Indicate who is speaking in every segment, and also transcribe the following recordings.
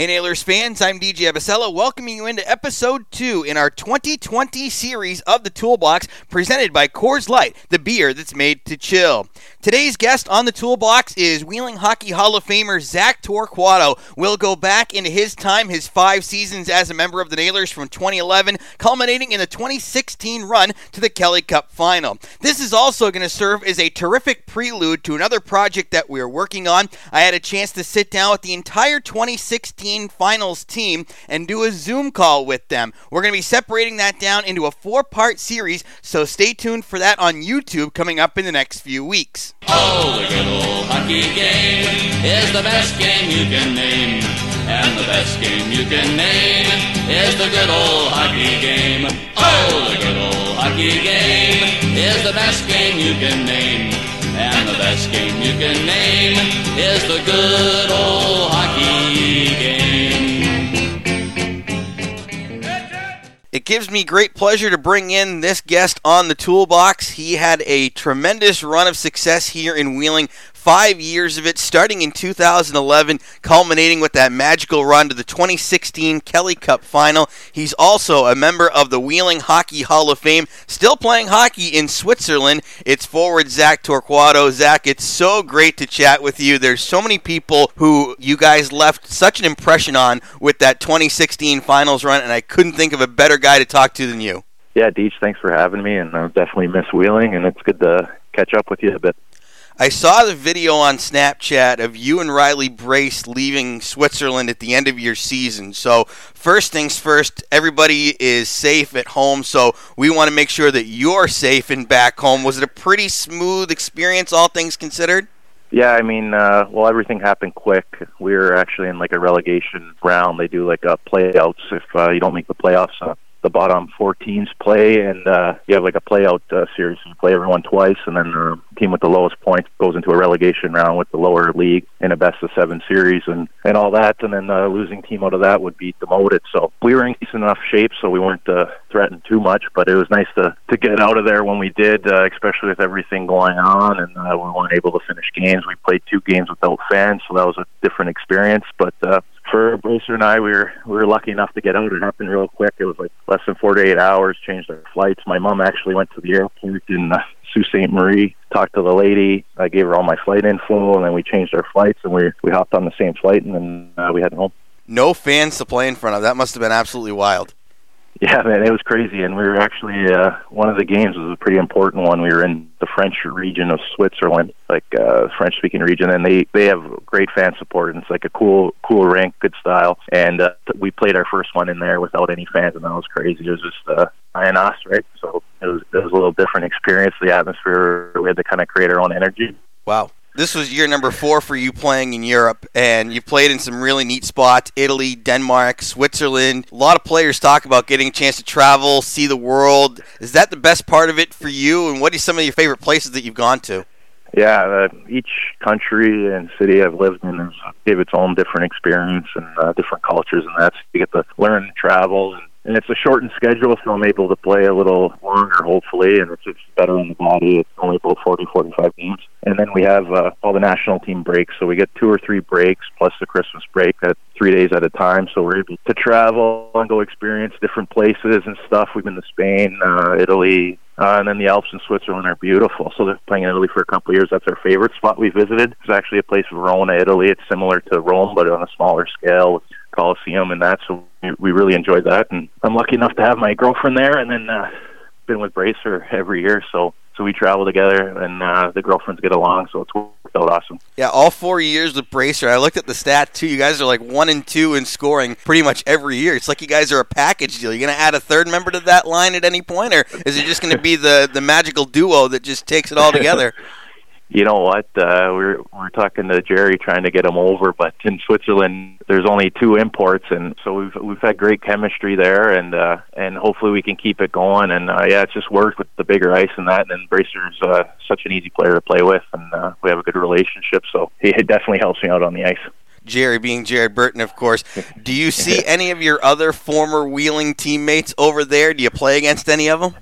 Speaker 1: Hey Nailers fans, I'm DJ Abisalih, welcoming you into episode two in our 2020 series of the Toolbox, presented by Coors Light, the beer that's made to chill. Today's guest on the Toolbox is Wheeling Hockey Hall of Famer Zack Torquato. We'll go back into his time, his five seasons as a member of the Nailers from 2011, culminating in the 2016 run to the Kelly Cup final. This is also going to serve as a terrific prelude to another project that we're working on. I had a chance to sit down with the entire 2016 finals team and do a Zoom call with them. We're going to be separating that down into a four part series, so stay tuned for that on YouTube coming up in the next few weeks.
Speaker 2: Oh, the good old hockey game is the best game you can name. And the best game you can name is the good old hockey game. Oh, the good old hockey game is the best game you can name. And the best game you can name is the good old hockey
Speaker 1: gives me great pleasure to bring in this guest on the toolbox. He had a tremendous run of success here in Wheeling five years of it, starting in 2011, culminating with that magical run to the 2016 Kelly Cup final. He's also a member of the Wheeling Hockey Hall of Fame, still playing hockey in Switzerland. It's forward Zack Torquato. Zack, it's so great to chat with you. There's so many people who you guys left such an impression on with that 2016 finals run, and I couldn't think of a better guy to talk to than you.
Speaker 3: Yeah, Deej, thanks for having me, and I definitely miss Wheeling, and it's good to catch up with you a bit.
Speaker 1: I saw the video on Snapchat of you and Riley Brace leaving Switzerland at the end of your season. So, first things first, everybody is safe at home. So, we want to make sure that you're safe and back home. Was it a pretty smooth experience, all things considered?
Speaker 3: Yeah, I mean, uh, well, everything happened quick. We were actually in like a relegation round. They do like a playouts if uh, you don't make the playoffs. Uh, the bottom four teams play, and uh, you have like a playout uh, series. You play everyone twice, and then the team with the lowest points goes into a relegation round with the lower league in a best of seven series, and and all that. And then the losing team out of that would be demoted. So we were in decent enough shape, so we weren't uh, threatened too much. But it was nice to to get out of there when we did, uh, especially with everything going on, and uh, we weren't able to finish games. We played two games without fans, so that was a different experience. But uh, for Bracer and I, we were we were lucky enough to get out. It happened real quick. It was like less than 48 hours. Changed our flights. My mom actually went to the airport in uh, Sault Ste. Marie, talked to the lady. I gave her all my flight info, and then we changed our flights, and we we hopped on the same flight, and then uh, we headed home.
Speaker 1: No fans to play in front of. That must have been absolutely wild.
Speaker 3: Yeah, man, it was crazy, and we were actually uh, one of the games was a pretty important one. We were in the French region of Switzerland, like uh, French-speaking region, and they they have great fan support, and it's like a cool cool rink, good style. And uh, we played our first one in there without any fans, and that was crazy. It was just uh, and us, right? So it was it was a little different experience. The atmosphere, we had to kind of create our own energy.
Speaker 1: Wow. This was year number four for you playing in Europe, and you played in some really neat spots Italy, Denmark, Switzerland. A lot of players talk about getting a chance to travel, see the world. Is that the best part of it for you? And what are some of your favorite places that you've gone to?
Speaker 3: Yeah, uh, each country and city I've lived in has gave its own different experience and uh, different cultures, and that's you get to learn travel and and it's a shortened schedule, so I'm able to play a little longer, hopefully, and it's, it's better on the body. It's only about 40, 45 games. And then we have uh, all the national team breaks, so we get two or three breaks plus the Christmas break at three days at a time. So we're able to travel and go experience different places and stuff. We've been to Spain, uh, Italy, uh, and then the Alps in Switzerland are beautiful. So they're playing in Italy for a couple of years. That's our favorite spot we visited. It's actually a place, Verona, Italy. It's similar to Rome, but on a smaller scale. Coliseum and that. So we really enjoyed that, and I'm lucky enough to have my girlfriend there, and then uh, been with Bracer every year. So so we travel together, and uh, the girlfriends get along. So it's worked out awesome.
Speaker 1: Yeah, all four years with Bracer. I looked at the stat too. You guys are like one and two in scoring pretty much every year. It's like you guys are a package deal. You're gonna add a third member to that line at any point, or is it just gonna be the the magical duo that just takes it all together?
Speaker 3: you know what? Uh, we're we're talking to Jerry trying to get him over, but in Switzerland there's only two imports, and so we've we've had great chemistry there, and uh, and hopefully we can keep it going. And uh, yeah, it's just worked with the bigger ice and that. And Bracer's uh, such an easy player to play with, and uh, we have a good relationship, so he definitely helps me out on the ice.
Speaker 1: Jerry being Jarrett Burton, of course. Do you see any of your other former Wheeling teammates over there? Do you play against any of them?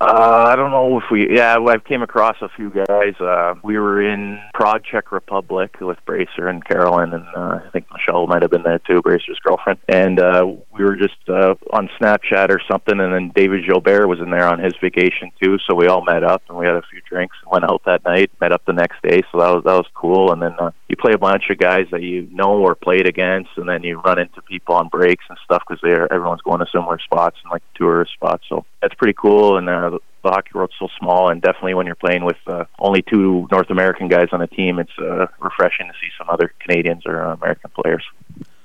Speaker 3: Uh, I don't know if we. Yeah, I came across a few guys. Uh, we were in Prague, Czech Republic, with Bracer and Carolyn, and uh, I think Michelle might have been there too, Bracer's girlfriend. And uh, we were just uh, on Snapchat or something, and then David Gilbert was in there on his vacation too. So we all met up and we had a few drinks and went out that night. Met up the next day, so that was that was cool. And then uh, you play a bunch of guys that you know or played against, and then you run into people on breaks and stuff because they're everyone's going to similar spots and like tourist spots. So that's pretty cool. And uh, the hockey world's so small, and definitely when you're playing with uh, only two North American guys on a team, it's uh, refreshing to see some other Canadians or uh, American players.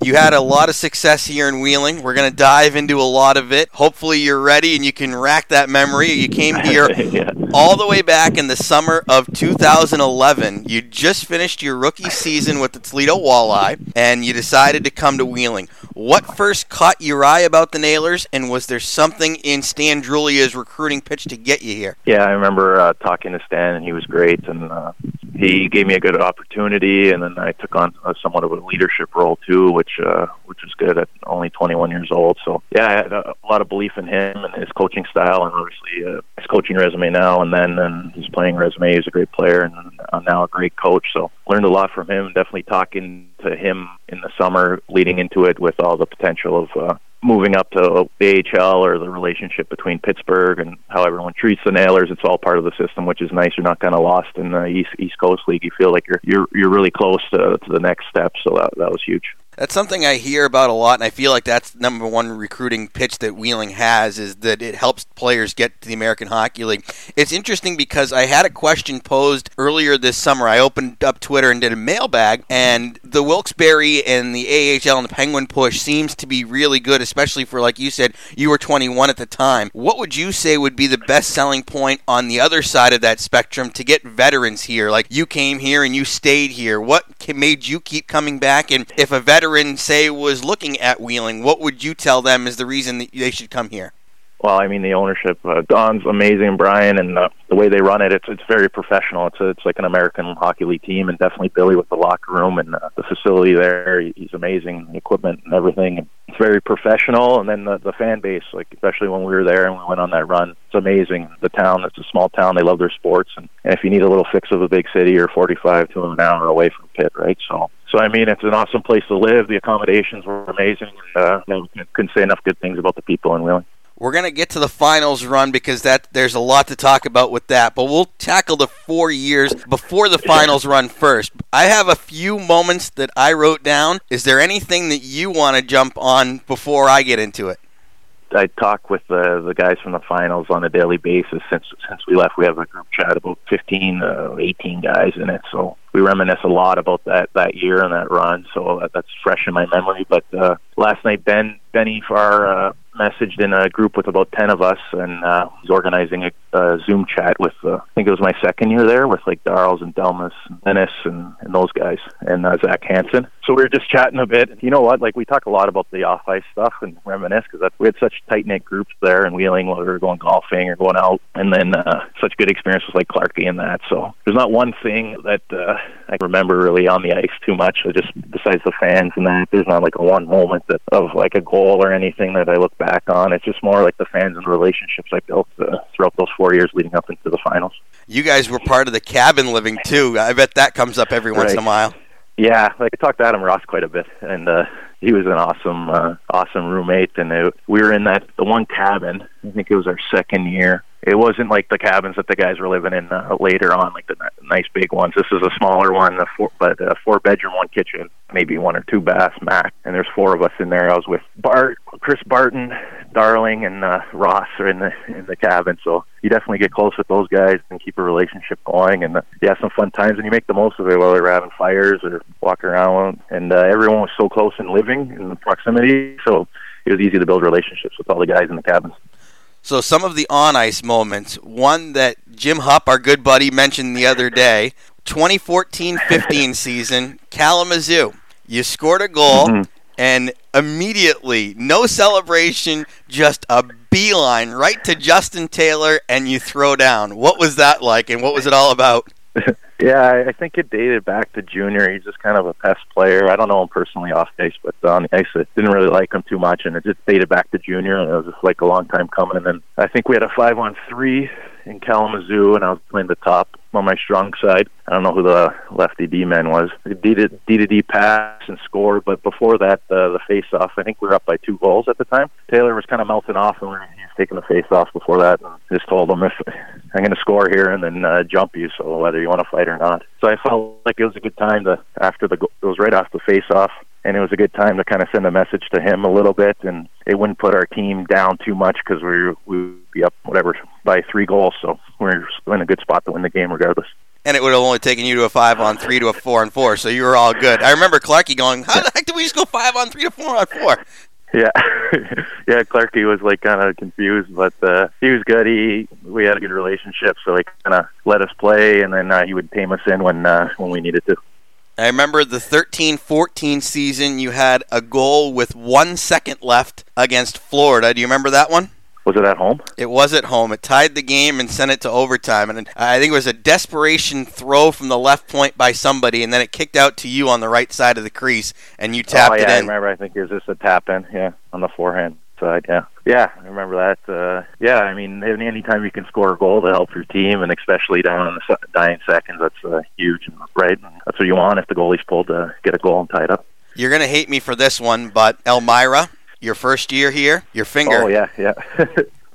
Speaker 1: You had a lot of success here in Wheeling. We're going to dive into a lot of it. Hopefully, you're ready and you can rack that memory. You came here
Speaker 3: yeah.
Speaker 1: all the way back in the summer of 2011. You just finished your rookie season with the Toledo Walleye, and you decided to come to Wheeling. What first caught your eye about the Nailers, and was there something in Stan Drulia's recruiting pitch to get you here?
Speaker 3: Yeah, I remember uh, talking to Stan, and he was great, and uh, he gave me a good opportunity, and then I took on a, somewhat of a leadership role too, which uh, which was good at only 21 years old. So yeah, I had a, a lot of belief in him and his coaching style, and obviously uh, his coaching resume now and then, and his playing resume. He's a great player and uh, now a great coach. So learned a lot from him. Definitely talking to him in the summer, leading into it with all the potential of. Uh, moving up to the AHL or the relationship between Pittsburgh and how everyone treats the Nailers. It's all part of the system, which is nice. You're not kind of lost in the East East Coast League. You feel like you're you're you're really close to to the next step. So that that was huge.
Speaker 1: That's something I hear about a lot, and I feel like that's number one recruiting pitch that Wheeling has is that it helps players get to the American Hockey League. It's interesting because I had a question posed earlier this summer. I opened up Twitter and did a mailbag, and the Wilkes-Barre and the AHL and the Penguin push seems to be really good, especially for, like you said, you were 21 at the time. What would you say would be the best selling point on the other side of that spectrum to get veterans here? Like you came here and you stayed here. What made you keep coming back? And if a veteran veteran, say, was looking at Wheeling, what would you tell them is the reason that they should come here?
Speaker 3: Well, I mean, the ownership, uh, Don's amazing, Brian, and uh, the way they run it, it's it's very professional. It's a, it's like an American Hockey League team, and definitely Billy with the locker room and uh, the facility there. He's amazing, the equipment and everything. It's very professional, and then the the fan base, like especially when we were there and we went on that run, it's amazing. The town, it's a small town. They love their sports, and, and if you need a little fix of a big city, you're 45 to an hour away from Pitt, right? So so I mean, it's an awesome place to live. The accommodations were amazing. Uh, couldn't say enough good things about the people in Wheeling.
Speaker 1: We're gonna get to the finals run because that there's a lot to talk about with that. But we'll tackle the four years before the finals run first. I have a few moments that I wrote down. Is there anything that you want to jump on before I get into it?
Speaker 3: I talk with the the guys from the finals on a daily basis since since we left. We have a group chat about 15, uh, 18 guys in it, so we reminisce a lot about that that year and that run. So that, that's fresh in my memory. But uh, last night, Ben Benny Farr uh, messaged in a group with about 10 of us, and uh, he's organizing a, a Zoom chat with, uh, I think it was my second year there, with like Darls and Delmas and Dennis and, and those guys, and uh, Zach Hansen. So we were just chatting a bit. You know what? Like we talk a lot about the off ice stuff and reminisce because we had such tight knit groups there in Wheeling while we were going golfing or going out, and then uh, such good experiences like Clarkie and that. So there's not one thing that uh, I remember really on the ice too much. Just besides the fans and that, there's not like a one moment that of like a goal or anything that I look back on. It's just more like the fans and the relationships I built uh, throughout those four years leading up into the finals.
Speaker 1: You guys were part of the cabin living too. I bet that comes up every once
Speaker 3: right.
Speaker 1: in a while.
Speaker 3: Yeah, like I talked to Adam Ross quite a bit, and uh, he was an awesome, uh, awesome roommate. And it, we were in that the one cabin. I think it was our second year. It wasn't like the cabins that the guys were living in uh, later on, like the nice big ones. This is a smaller one, a four, but a four bedroom, one kitchen, maybe one or two baths max. And there's four of us in there. I was with Bart, Chris Barton, Darling, and uh, Ross are in the in the cabin. So you definitely get close with those guys and keep a relationship going. And uh, you have some fun times, and you make the most of it while they're having fires or walking around. And uh, everyone was so close and living in the proximity, so it was easy to build relationships with all the guys in the cabins.
Speaker 1: So some of the on ice moments, one that Jim Hupp, our good buddy, mentioned the other day, 2014-15 season, Kalamazoo. You scored a goal mm-hmm. and immediately, no celebration, just a beeline right to Justin Taylor and you throw down. What was that like and what was it all about?
Speaker 3: Yeah, I, think it dated back to junior. He's just kind of a pest player. I don't know him personally off ice, but uh, on the ice, I didn't really like him too much, and it just dated back to junior, and it was just like a long time coming. And then I think we had a five on three in Kalamazoo, and I was playing the top on my strong side. I don't know who the lefty D man was. D to D pass and scored, but before that, uh, the face off. I think we were up by two goals at the time. Taylor was kind of melting off, and we were taking the face off before that. And just told him if I'm going to score here and then uh, jump you, so whether you want to fight or not. So I felt like it was a good time to after the it was right off the face off and it was a good time to kind of send a message to him a little bit, and it wouldn't put our team down too much because we we would be up whatever by three goals, so we're in a good spot to win the game regardless.
Speaker 1: And it would have only taken you to a five on three to a four on four, so you were all good. I remember Clarky going, "How the heck did we just go five on three to four on four?
Speaker 3: Yeah, yeah. Clarky was like kind of confused, but uh, he was good. He we had a good relationship, so he kind of let us play, and then uh, he would tame us in when uh, when we needed to.
Speaker 1: I remember the 13 14 season, you had a goal with one second left against Florida. Do you remember that one?
Speaker 3: Was it at home?
Speaker 1: It was at home. It tied the game and sent it to overtime. And I think it was a desperation throw from the left point by somebody, and then it kicked out to you on the right side of the crease, and you oh, tapped
Speaker 3: oh, yeah,
Speaker 1: it
Speaker 3: I remember. I think it was just a tap in, yeah, on the forehand side. Yeah, yeah, I remember that. Uh, yeah, I mean, any anytime you can score a goal to help your team, and especially down in the dying seconds, that's uh, huge, right? That's what you want if the goalie's pulled to get a goal and tie it up.
Speaker 1: You're gonna hate me for this one, but Elmira, your first year here, your finger.
Speaker 3: Oh yeah, yeah.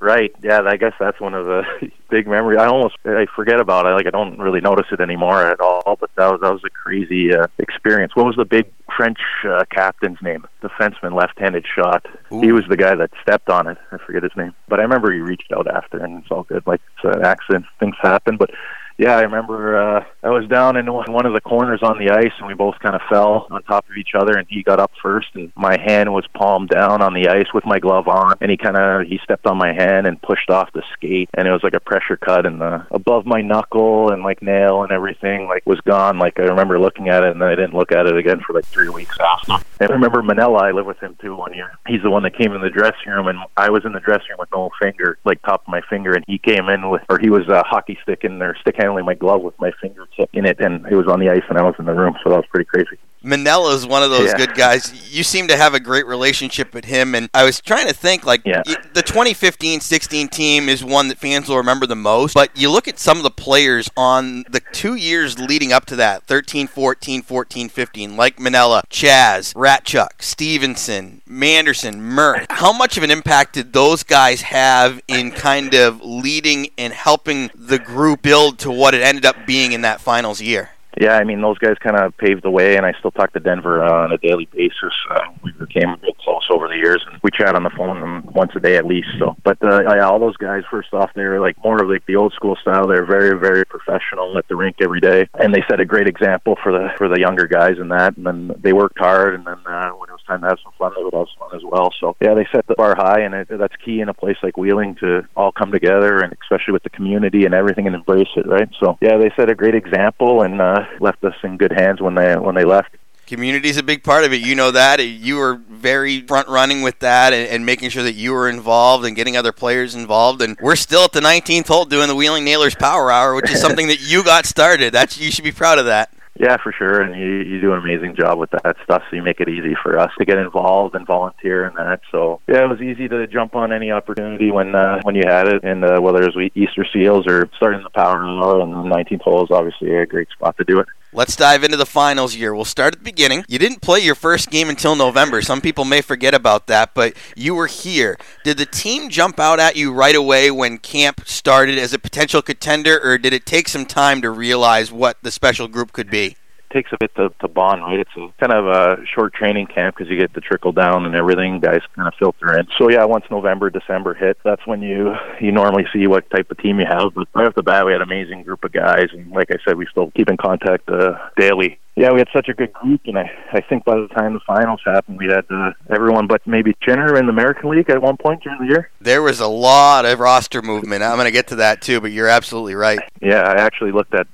Speaker 3: Right. Yeah. I guess that's one of the big memories. I almost I forget about it. Like I don't really notice it anymore at all. But that was that was a crazy uh, experience. What was the big French uh, captain's name? Defenseman, left-handed shot.
Speaker 1: Ooh.
Speaker 3: He was the guy that stepped on it. I forget his name. But I remember he reached out after, and it's all good. Like it's an accident. Things happen. But yeah, I remember uh, I was down in one of the corners on the ice, and we both kind of fell on top of each other. And he got up first, and my hand was palmed down on the ice with my glove on, and he kind of he stepped on my hand and pushed off the skate, and it was like a pressure cut, and above my knuckle and like nail and everything like was gone. Like I remember looking at it, and then I didn't look at it again for like three weeks after. And I remember Manella, I lived with him too one year. He's the one that came in the dressing room, and I was in the dressing room with no finger, like top of my finger, and he came in with, or he was a hockey stick in there, stick handling my glove with my fingertip in it, and it was on the ice, and I was in the room, so that was pretty crazy.
Speaker 1: Manella is one of those
Speaker 3: Yeah.
Speaker 1: good guys. You seem to have a great relationship with him, and I was trying to think like
Speaker 3: Yeah.
Speaker 1: the 2015-16 team is one that fans will remember the most. But you look at some of the players on the two years leading up to that 13, 14, 14, 15, like Manella, Chaz, Ratchuk, Stevenson, Manderson, Murray. How much of an impact did those guys have in kind of leading and helping the group build to what it ended up being in that finals year?
Speaker 3: Yeah, I mean those guys kind of paved the way, and I still talk to Denver uh, on a daily basis. Uh, we became real close over the years, and we chat on the phone once a day at least. So, but uh, yeah, all those guys, first off, they were like more of like the old school style. They're very, very professional at the rink every day, and they set a great example for the for the younger guys in that. And then they worked hard, and then uh, when it time to have some fun, they would fun as well. So, yeah, they set the bar high, and it, that's key in a place like Wheeling to all come together, and especially with the community and everything, and embrace it, right? So, yeah, they set a great example and uh, left us in good hands when they when they left.
Speaker 1: Community is a big part of it. You know that. You were very front running with that and, and making sure that you were involved and getting other players involved. And we're still at the 19th hole doing the Wheeling Nailers Power Hour, which is something that you got started. That's you should be proud of that.
Speaker 3: Yeah, for sure, and you you do an amazing job with that stuff. So you make it easy for us to get involved and volunteer and that. So yeah, it was easy to jump on any opportunity when uh, when you had it, and uh, whether it was Easter Seals or starting the Power Hour, and the 19th hole is obviously a great spot to do it.
Speaker 1: Let's dive into the finals year. We'll start at the beginning. You didn't play your first game until November. Some people may forget about that, but you were here. Did the team jump out at you right away when camp started as a potential contender, or did it take some time to realize what the special group could be?
Speaker 3: Takes a bit to, to bond, right? It's a kind of a short training camp because you get the trickle down and everything. Guys kind of filter in. So yeah, once November, December hit, that's when you you normally see what type of team you have. But right off the bat, we had an amazing group of guys, and like I said, we still keep in contact uh, daily. Yeah, we had such a good group, and I, I think by the time the finals happened, we had uh, everyone but maybe Chinner in the American League at one point during the year.
Speaker 1: There was a lot of roster movement. I'm going to get to that too, but you're absolutely right.
Speaker 3: Yeah, I actually looked at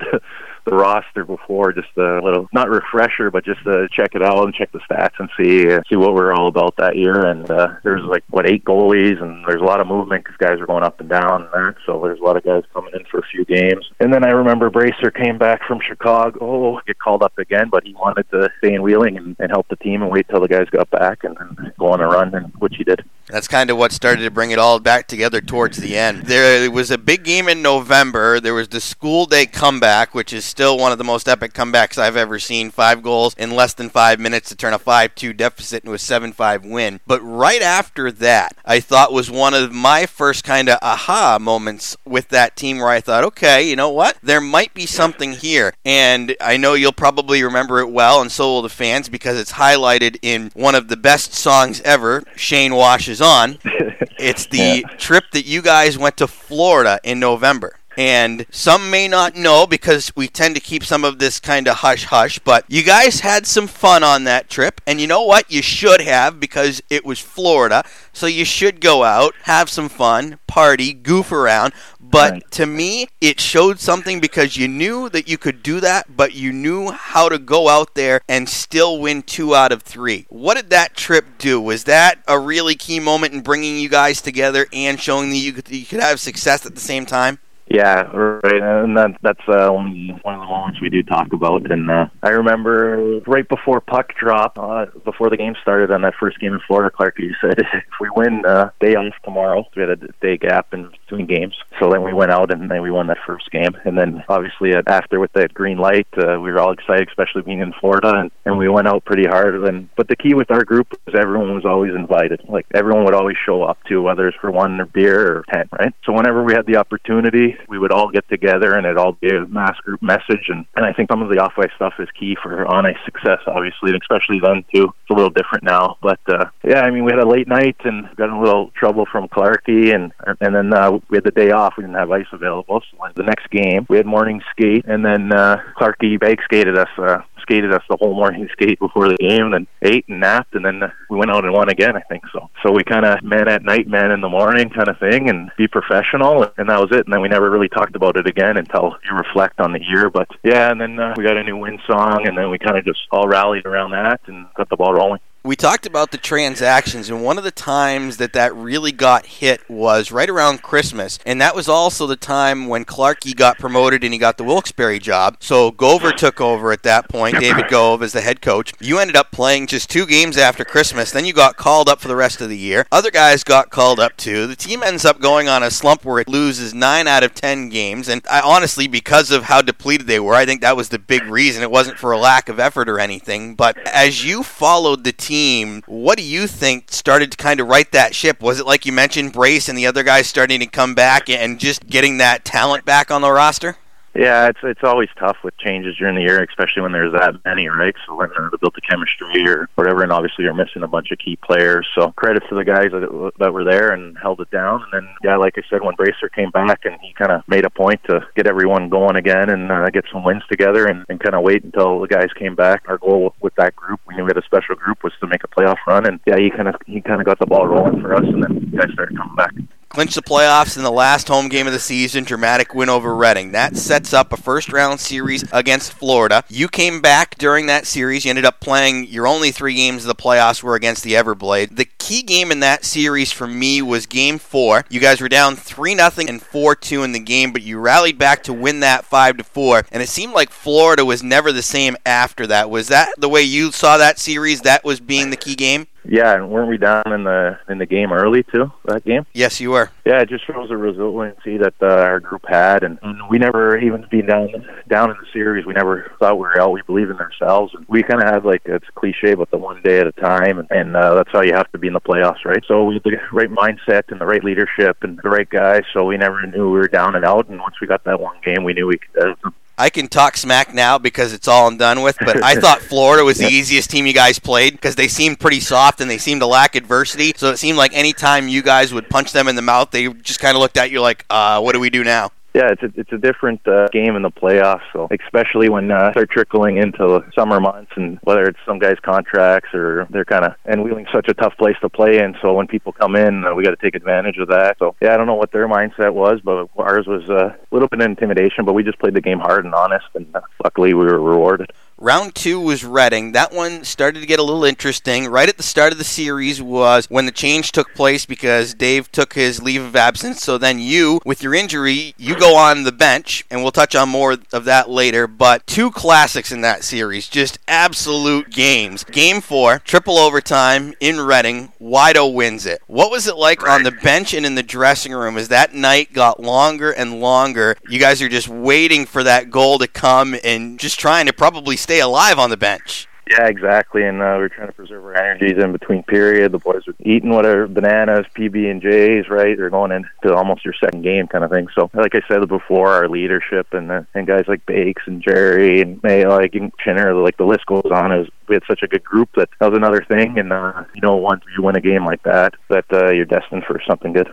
Speaker 3: the roster before, just a little not refresher, but just to check it out and check the stats and see uh, see what we're all about that year. And uh, there's like what eight goalies, and there's a lot of movement because guys are going up and down. So there's a lot of guys coming in for a few games. And then I remember Bracer came back from Chicago, get called up again, but he wanted to stay in Wheeling and, and help the team and wait till the guys got back and, and go on a run, and which he did.
Speaker 1: That's kind of what started to bring it all back together towards the end. There was a big game in November. There was the school day comeback, which is still one of the most epic comebacks I've ever seen. Five goals in less than five minutes to turn a 5 2 deficit into a 7 5 win. But right after that, I thought was one of my first kind of aha moments with that team where I thought, okay, you know what? There might be something here. And I know you'll probably remember it well, and so will the fans, because it's highlighted in one of the best songs ever, Shane Washes On. It's the yeah. trip that you guys went to Florida in November. And some may not know because we tend to keep some of this kind of hush hush, but you guys had some fun on that trip. And you know what? You should have because it was Florida. So you should go out, have some fun, party, goof around. But right. to me, it showed something because you knew that you could do that, but you knew how to go out there and still win two out of three. What did that trip do? Was that a really key moment in bringing you guys together and showing that you could, you could have success at the same time?
Speaker 3: Yeah, right, and that, that's uh, one of the moments we do talk about. And uh, I remember right before puck drop, uh, before the game started on that first game in Florida, Clark, you said if we win uh, day off tomorrow, we had a day gap in between games. So then we went out and then we won that first game. And then obviously uh, after with that green light, uh, we were all excited, especially being in Florida, and, and we went out pretty hard. And but the key with our group was everyone was always invited. Like everyone would always show up to, whether it's for one or beer or ten, right? So whenever we had the opportunity we would all get together and it'd all be a mass group message. And, and I think some of the off ice stuff is key for on ice success, obviously, and especially then too. It's a little different now, but uh, yeah, I mean, we had a late night and got in a little trouble from Clarky, and and then uh, we had the day off. We didn't have ice available. So the next game, we had morning skate, and then uh, Clarky bike skated us. Uh, skated us the whole morning skate before the game, and then ate and napped, and then we went out and won again. I think so. So we kind of man at night, man in the morning, kind of thing, and be professional, and that was it. And then we never really talked about it again until you reflect on the year. But yeah, and then uh, we got a new win song, and then we kind of just all rallied around that and got the ball rolling
Speaker 1: we talked about the transactions, and one of the times that that really got hit was right around Christmas, and that was also the time when Clarkey got promoted and he got the Wilkes-Barre job. So Gover took over at that point, David Gove as the head coach. You ended up playing just two games after Christmas, then you got called up for the rest of the year. Other guys got called up too. The team ends up going on a slump where it loses nine out of ten games, and I honestly, because of how depleted they were, I think that was the big reason. It wasn't for a lack of effort or anything, but as you followed the team team, what do you think started to kind of right that ship? Was it like you mentioned, Brace and the other guys starting to come back and just getting that talent back on the roster?
Speaker 3: Yeah, it's it's always tough with changes during the year, especially when there's that many, right? So learning how to build the chemistry or whatever, and obviously you're missing a bunch of key players. So credit to the guys that that were there and held it down. And then, yeah, like I said, when Bracer came back and he kind of made a point to get everyone going again and uh, get some wins together and, and kind of wait until the guys came back. Our goal with that group, we knew we had a special group, was to make a playoff run. And yeah, he kind of he kind of got the ball rolling for us, and then guys started coming back
Speaker 1: clinched the playoffs in the last home game of the season, dramatic win over Reading. That sets up a first round series against Florida. You came back during that series. You ended up playing your only three games of the playoffs were against the Everblade. The key game in that series for me was game four. You guys were down 3 0 and 4 2 in the game, but you rallied back to win that 5 to 4. And it seemed like Florida was never the same after that. Was that the way you saw that series? That was being the key game?
Speaker 3: Yeah, and weren't we down in the in the game early too? That game.
Speaker 1: Yes, you were.
Speaker 3: Yeah, it just shows the resiliency that uh, our group had, and, and we never even being down down in the series. We never thought we were out. We believe in ourselves, and we kind of had like it's cliche, but the one day at a time, and, and uh, that's how you have to be in the playoffs, right? So we had the right mindset and the right leadership and the right guys. So we never knew we were down and out, and once we got that one game, we knew we could. Uh,
Speaker 1: I can talk smack now because it's all I'm done with, but I thought Florida was the easiest team you guys played because they seemed pretty soft and they seemed to lack adversity. So it seemed like any time you guys would punch them in the mouth, they just kind of looked at you like, uh, what do we do now?
Speaker 3: Yeah, it's a, it's a different uh, game in the playoffs. So especially when uh, they're trickling into summer months, and whether it's some guys' contracts or they're kind of and Wheeling's such a tough place to play in. So when people come in, uh, we got to take advantage of that. So yeah, I don't know what their mindset was, but ours was uh, a little bit of intimidation. But we just played the game hard and honest, and uh, luckily we were rewarded.
Speaker 1: Round two was Reading. That one started to get a little interesting. Right at the start of the series was when the change took place because Dave took his leave of absence. So then you, with your injury, you go on the bench, and we'll touch on more of that later. But two classics in that series, just absolute games. Game four, triple overtime in Reading. Wydo wins it. What was it like on the bench and in the dressing room as that night got longer and longer? You guys are just waiting for that goal to come and just trying to probably stay alive on the bench.
Speaker 3: Yeah, exactly. And uh, we are trying to preserve our energies in between period. The boys are eating whatever bananas, PB and J's, right? They're going into almost your second game kind of thing. So, like I said before, our leadership and uh, and guys like Bakes and Jerry and May, like and Chinner, like the list goes on. Is we had such a good group that that was another thing. And uh, you know, once you win a game like that, that uh, you're destined for something good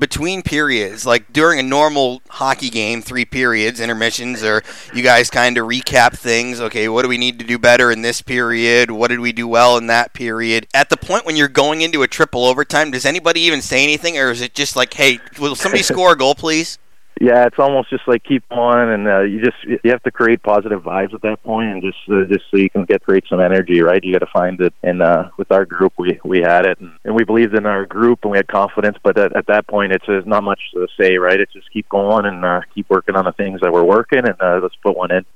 Speaker 1: between periods, like during a normal hockey game, three periods, intermissions, or you guys kind of recap things. Okay, what do we need to do better in this period? What did we do well in that period? At the point when you're going into a triple overtime, does anybody even say anything, or is it just like, hey, will somebody score a goal, please?
Speaker 3: Yeah, it's almost just like keep on, and uh, you just you have to create positive vibes at that point, and just uh, just so you can get create some energy, right? You got to find it, and uh, with our group, we we had it, and, and we believed in our group, and we had confidence. But at, at that point, it's there's not much to say, right? It's just keep going and uh, keep working on the things that we're working, and uh, let's put one in.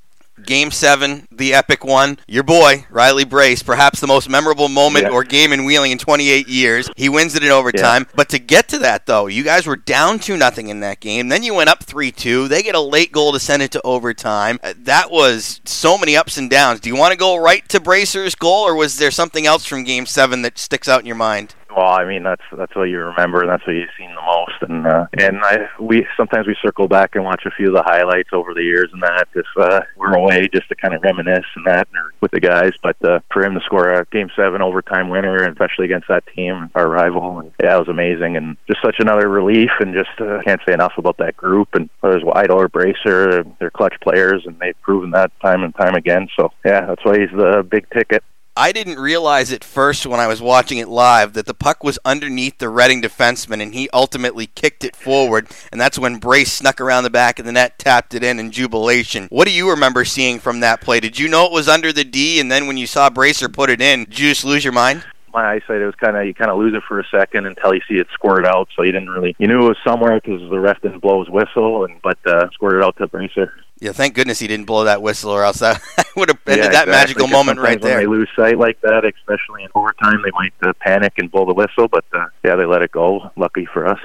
Speaker 1: Game seven, the epic one. Your boy, Riley Brace, perhaps the most memorable moment yeah. or game in Wheeling in 28 years. He wins it in overtime. Yeah. But to get to that, though, you guys were down 2 nothing in that game. Then you went up 3 2. They get a late goal to send it to overtime. Uh, that was so many ups and downs. Do you want to go right to Bracer's goal, or was there something else from game seven that sticks out in your mind?
Speaker 3: Well, I mean that's that's what you remember, and that's what you've seen the most. And uh, and I we sometimes we circle back and watch a few of the highlights over the years, and that if uh, we're away just to kind of reminisce and that or with the guys. But uh, for him to score a game seven overtime winner, and especially against that team, our rival, and yeah, it was amazing, and just such another relief. And just uh, can't say enough about that group. And there's Wydo or Bracer, they're clutch players, and they've proven that time and time again. So yeah, that's why he's the big ticket.
Speaker 1: I didn't realize at first when I was watching it live that the puck was underneath the Reading defenseman and he ultimately kicked it forward. And that's when Brace snuck around the back of the net, tapped it in in jubilation. What do you remember seeing from that play? Did you know it was under the D and then when you saw Bracer put it in, did you just lose your mind?
Speaker 3: My eyesight, it was kind of you kind of lose it for a second until you see it squirt out. So you didn't really you knew it was somewhere because the ref didn't blow his whistle, and but uh, squirted out to the Bracer.
Speaker 1: Yeah, thank goodness he didn't blow that whistle, or else that would have ended yeah, that magical moment right there.
Speaker 3: When they lose sight like that, especially in overtime, they might uh, panic and blow the whistle. But uh, yeah, they let it go. Lucky for us.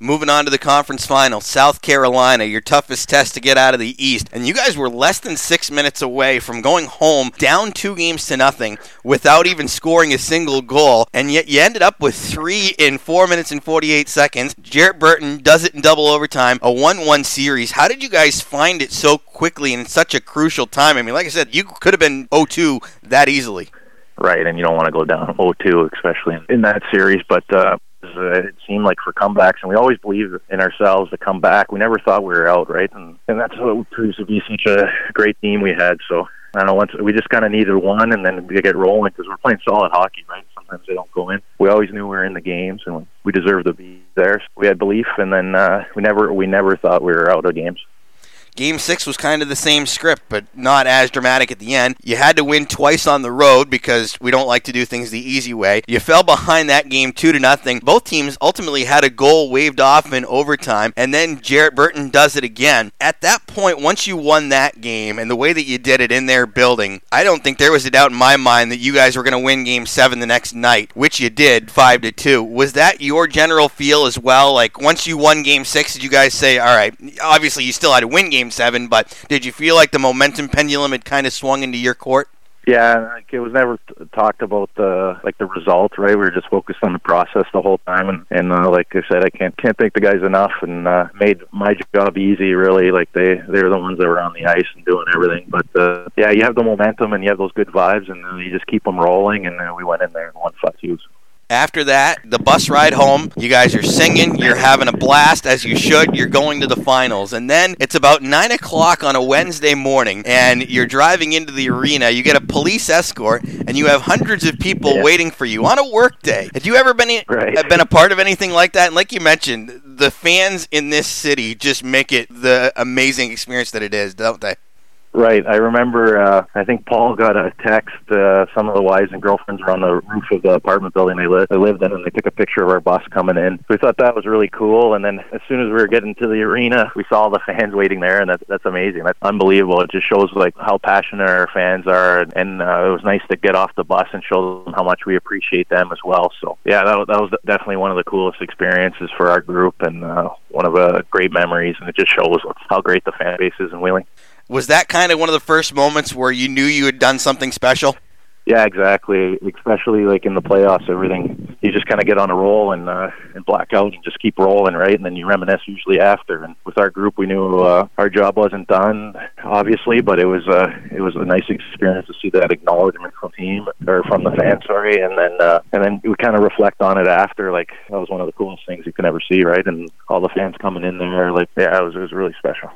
Speaker 1: Moving on to the conference final, South Carolina, your toughest test to get out of the East. And you guys were less than six minutes away from going home down two games to nothing without even scoring a single goal. And yet you ended up with three in four minutes and 48 seconds. Jarrett Burton does it in double overtime, a 1 1 series. How did you guys find it so quickly in such a crucial time? I mean, like I said, you could have been 0 2 that easily.
Speaker 3: Right, and you don't want to go down 0-2, especially in that series. But uh, uh, it seemed like for comebacks, and we always believed in ourselves to come back. We never thought we were out, right? And and that's what proves to be such a great team we had. So I don't know. Once we just kind of needed one, and then we get rolling because we're playing solid hockey, right? Sometimes they don't go in. We always knew we were in the games, and we deserved to be there. So we had belief, and then uh, we never we never thought we were out of games.
Speaker 1: Game six was kind of the same script, but not as dramatic at the end. You had to win twice on the road because we don't like to do things the easy way. You fell behind that game two to nothing. Both teams ultimately had a goal waved off in overtime, and then Jarrett Burton does it again. At that point, once you won that game and the way that you did it in their building, I don't think there was a doubt in my mind that you guys were going to win game seven the next night, which you did, five to two. Was that your general feel as well? Like once you won game six, did you guys say, all right, obviously you still had to win game Game Seven, but did you feel like the momentum pendulum had kind of swung into your court?
Speaker 3: Yeah, like it was never t- talked about the like the result, right? We were just focused on the process the whole time, and and uh, like I said, I can't can't thank the guys enough, and uh, made my job easy. Really, like they they're the ones that were on the ice and doing everything. But uh, yeah, you have the momentum and you have those good vibes, and uh, you just keep them rolling. And uh, we went in there and won five two.
Speaker 1: After that, the bus ride home, you guys are singing, you're having a blast as you should, you're going to the finals. And then it's about 9 o'clock on a Wednesday morning, and you're driving into the arena. You get a police escort, and you have hundreds of people
Speaker 3: Yeah.
Speaker 1: waiting for you on a work day. Have you ever been,
Speaker 3: Right.
Speaker 1: been a part of anything like that? And like you mentioned, the fans in this city just make it the amazing experience that it is, don't they?
Speaker 3: Right. I remember. Uh, I think Paul got a text. Uh, some of the wives and girlfriends were on the roof of the apartment building they, li- they lived in, and they took a picture of our bus coming in. We thought that was really cool. And then as soon as we were getting to the arena, we saw all the fans waiting there, and that's that's amazing. That's unbelievable. It just shows like how passionate our fans are, and, uh, it was nice to get off the bus and show them how much we appreciate them as well. So yeah, that was, that was definitely one of the coolest experiences for our group, and uh, one of the great memories. And it just shows how great the fan base is in Wheeling.
Speaker 1: Was that kind of one of the first moments where you knew you had done something special?
Speaker 3: Yeah, exactly. Especially like in the playoffs, everything you just kind of get on a roll and uh, and black out and just keep rolling, right? And then you reminisce usually after. And with our group, we knew uh, our job wasn't done, obviously, but it was uh, it was a nice experience to see that acknowledgement from team or from the fans, sorry. And then uh, and then we kind of reflect on it after, like that was one of the coolest things you can ever see, right? And all the fans coming in there, like yeah, it was it was really special.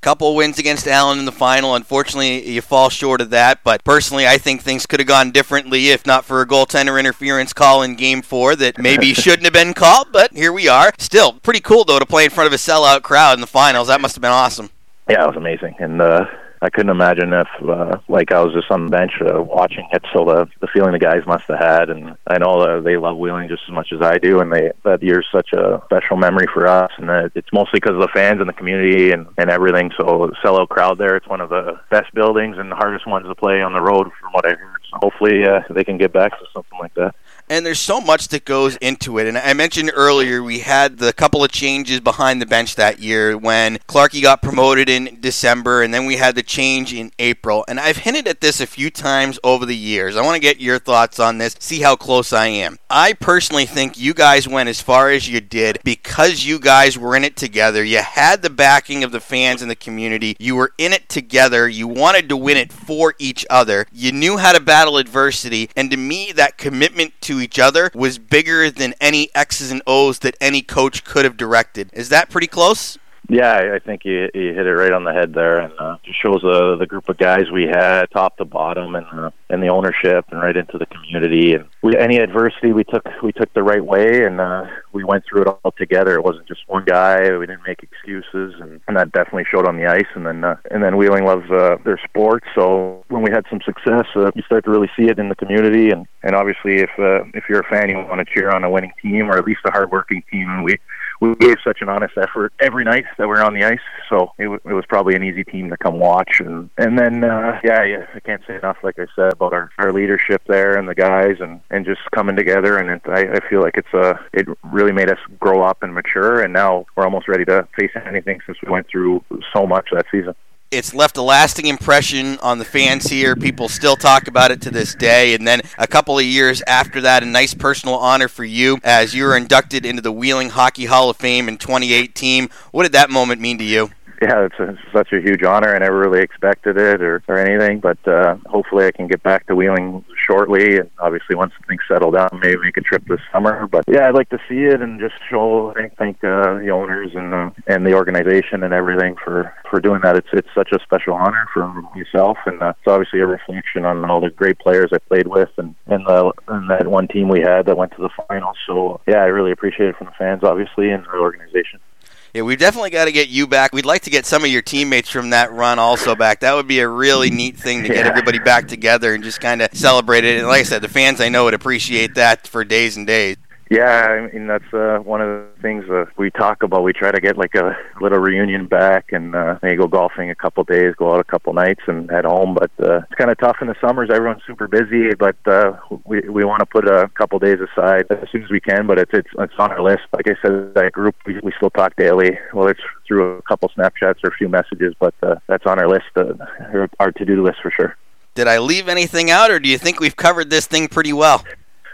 Speaker 1: Couple wins against Allen in the final. Unfortunately, you fall short of that. But personally, I think things could have gone differently if not for a goaltender interference call in Game Four that maybe shouldn't have been called. But here we are. Still pretty cool though to play in front of a sellout crowd in the finals. That must have been awesome.
Speaker 3: Yeah, it was amazing, and uh, I couldn't imagine if, uh, like, I was just on the bench uh, watching it. So the the feeling the guys must have had, and I know uh, they love Wheeling just as much as I do, and they that year's such a special memory for us, and uh, it's mostly because of the fans and the community and and everything. So sellout crowd there. It's one of the best buildings and the hardest ones to play on the road, from what I heard. So hopefully uh, they can get back to something like that.
Speaker 1: And there's so much that goes into it. And I mentioned earlier we had the couple of changes behind the bench that year when Clarkey got promoted in December, and then we had the change in April. And I've hinted at this a few times over the years. I want to get your thoughts on this, see how close I am. I personally think you guys went as far as you did because you guys were in it together. You had the backing of the fans and the community. You were in it together. You wanted to win it for each other. You knew how to battle adversity. And to me, that commitment to each other was bigger than any X's and O's that any coach could have directed. Is that pretty close?
Speaker 3: Yeah, I- think you, you hit it right on the head there, and uh, just shows uh, the group of guys we had, top to bottom, and uh, and the ownership, and right into the community. And we, any adversity we took, we took the right way, and uh, we went through it all together. It wasn't just one guy. We didn't make excuses, and, and that definitely showed on the ice. And then uh, and then Wheeling loves uh, their sport, so when we had some success, uh, you start to really see it in the community. And and obviously, if uh, if you're a fan, you want to cheer on a winning team or at least a hardworking team. And we we gave such an honest effort every night that we were on the ice. So it, w- it was probably an easy team to come watch. And and then uh, yeah, yeah, I can't say enough, like I said, about our, our leadership there and the guys and and just coming together. And it, I, I feel like it's a it really made us grow up and mature. And now we're almost ready to face anything since we went through so much that season.
Speaker 1: It's left a lasting impression on the fans here. People still talk about it to this day. And then a couple of years after that, a nice personal honor for you as you were inducted into the Wheeling Hockey Hall of Fame in 2018. What did that moment mean to you?
Speaker 3: Yeah, it's, a, it's such a huge honor. I never really expected it or, or anything, but uh, hopefully I can get back to Wheeling shortly. And obviously, once things settle down, maybe make a trip this summer. But yeah, I'd like to see it and just show thank thank uh, the owners and uh, and the organization and everything for for doing that. It's it's such a special honor for myself, and uh, it's obviously a reflection on all the great players I played with and and the and that one team we had that went to the finals. So yeah, I really appreciate it from the fans, obviously, and the organization.
Speaker 1: Yeah, we've definitely got to get you back. We'd like to get some of your teammates from that run also back. That would be a really neat thing to get
Speaker 3: Yeah.
Speaker 1: everybody back together and just kind of celebrate it. And like I said, the fans I know would appreciate that for days and days.
Speaker 3: Yeah, I mean that's uh, one of the things uh, we talk about. We try to get like a little reunion back, and uh, maybe go golfing a couple days, go out a couple nights, and head home. But uh, it's kind of tough in the summers. Everyone's super busy, but uh, we we want to put a couple days aside as soon as we can. But it's it's it's on our list. Like I said, that group we, we still talk daily. Well, it's through a couple snapshots or a few messages, but uh, that's on our list, uh, our to do list for sure.
Speaker 1: Did I leave anything out, or do you think we've covered this thing pretty well?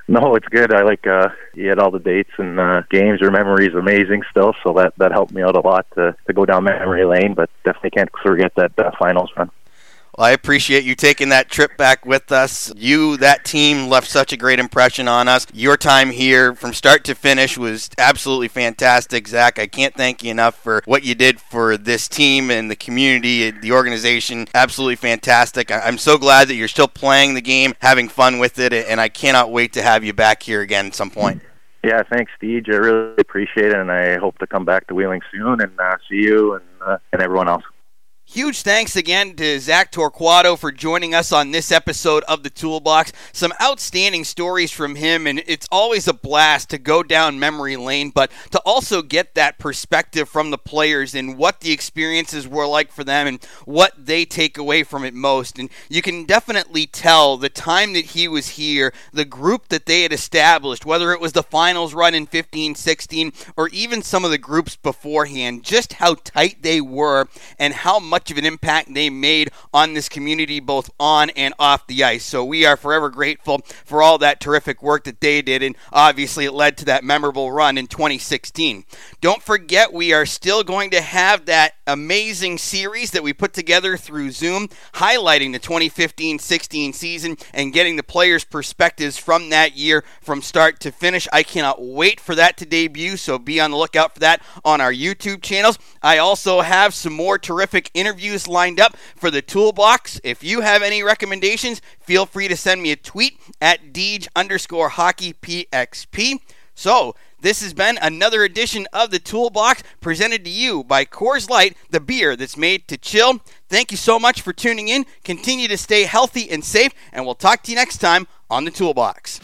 Speaker 3: No, it's good. I like uh you had all the dates and uh games. Your memory is amazing still, so that that helped me out a lot to to go down memory lane. But definitely can't forget that uh, finals run.
Speaker 1: Well, I appreciate you taking that trip back with us. You, that team, left such a great impression on us. Your time here from start to finish was absolutely fantastic, Zack. I can't thank you enough for what you did for this team and the community, the organization. Absolutely fantastic. I'm so glad that you're still playing the game, having fun with it, and I cannot wait to have you back here again at some point.
Speaker 3: Yeah, thanks, Steve. I really appreciate it, and I hope to come back to Wheeling soon and uh, see you and uh, and everyone else.
Speaker 1: Huge thanks again to Zack Torquato for joining us on this episode of the Toolbox. Some outstanding stories from him, and it's always a blast to go down memory lane, but to also get that perspective from the players and what the experiences were like for them and what they take away from it most. And you can definitely tell the time that he was here, the group that they had established, whether it was the finals run in 15 16 or even some of the groups beforehand, just how tight they were and how much of an impact they made on this community, both on and off the ice. So we are forever grateful for all that terrific work that they did, and obviously it led to that memorable run in 2016. Don't forget, we are still going to have that amazing series that we put together through Zoom, highlighting the 2015 16 season and getting the players' perspectives from that year from start to finish. I cannot wait for that to debut, so be on the lookout for that on our YouTube channels. I also have some more terrific interviews lined up for the toolbox. If you have any recommendations, feel free to send me a tweet at Deej underscore hockey PXP. So, this has been another edition of the Toolbox presented to you by Coors Light, the beer that's made to chill. Thank you so much for tuning in. Continue to stay healthy and safe, and we'll talk to you next time on the Toolbox.